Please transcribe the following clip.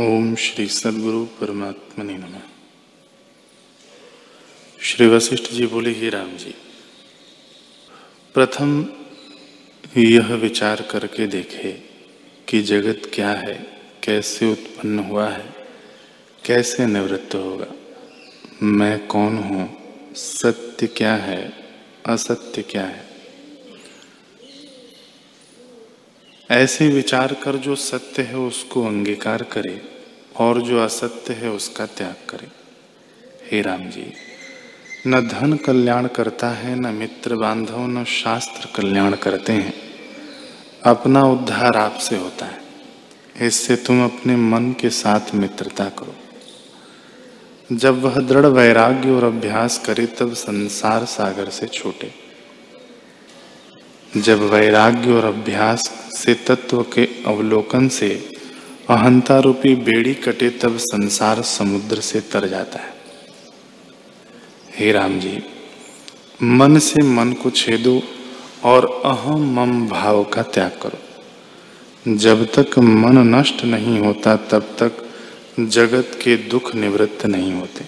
ओम श्री सदगुरु परमात्मा नम। श्री वशिष्ठ जी बोले, ही राम जी, प्रथम यह विचार करके देखे कि जगत क्या है, कैसे उत्पन्न हुआ है, कैसे निवृत्त होगा, मैं कौन हूँ, सत्य क्या है, असत्य क्या है। ऐसे विचार कर जो सत्य है उसको अंगीकार करे और जो असत्य है उसका त्याग करे। हे राम जी, न धन कल्याण करता है, न मित्र बांधव, न शास्त्र कल्याण करते हैं। अपना उद्धार आपसे होता है। इससे तुम अपने मन के साथ मित्रता करो। जब वह दृढ़ वैराग्य और अभ्यास करे, तब संसार सागर से छूटे। जब वैराग्य और अभ्यास से तत्व के अवलोकन से अहंता रूपी बेड़ी कटे तब संसार समुद्र से तर जाता है। हे राम जी, मन से मन को छेदो और अहम मम भाव का त्याग करो। जब तक मन नष्ट नहीं होता, तब तक जगत के दुख निवृत्त नहीं होते।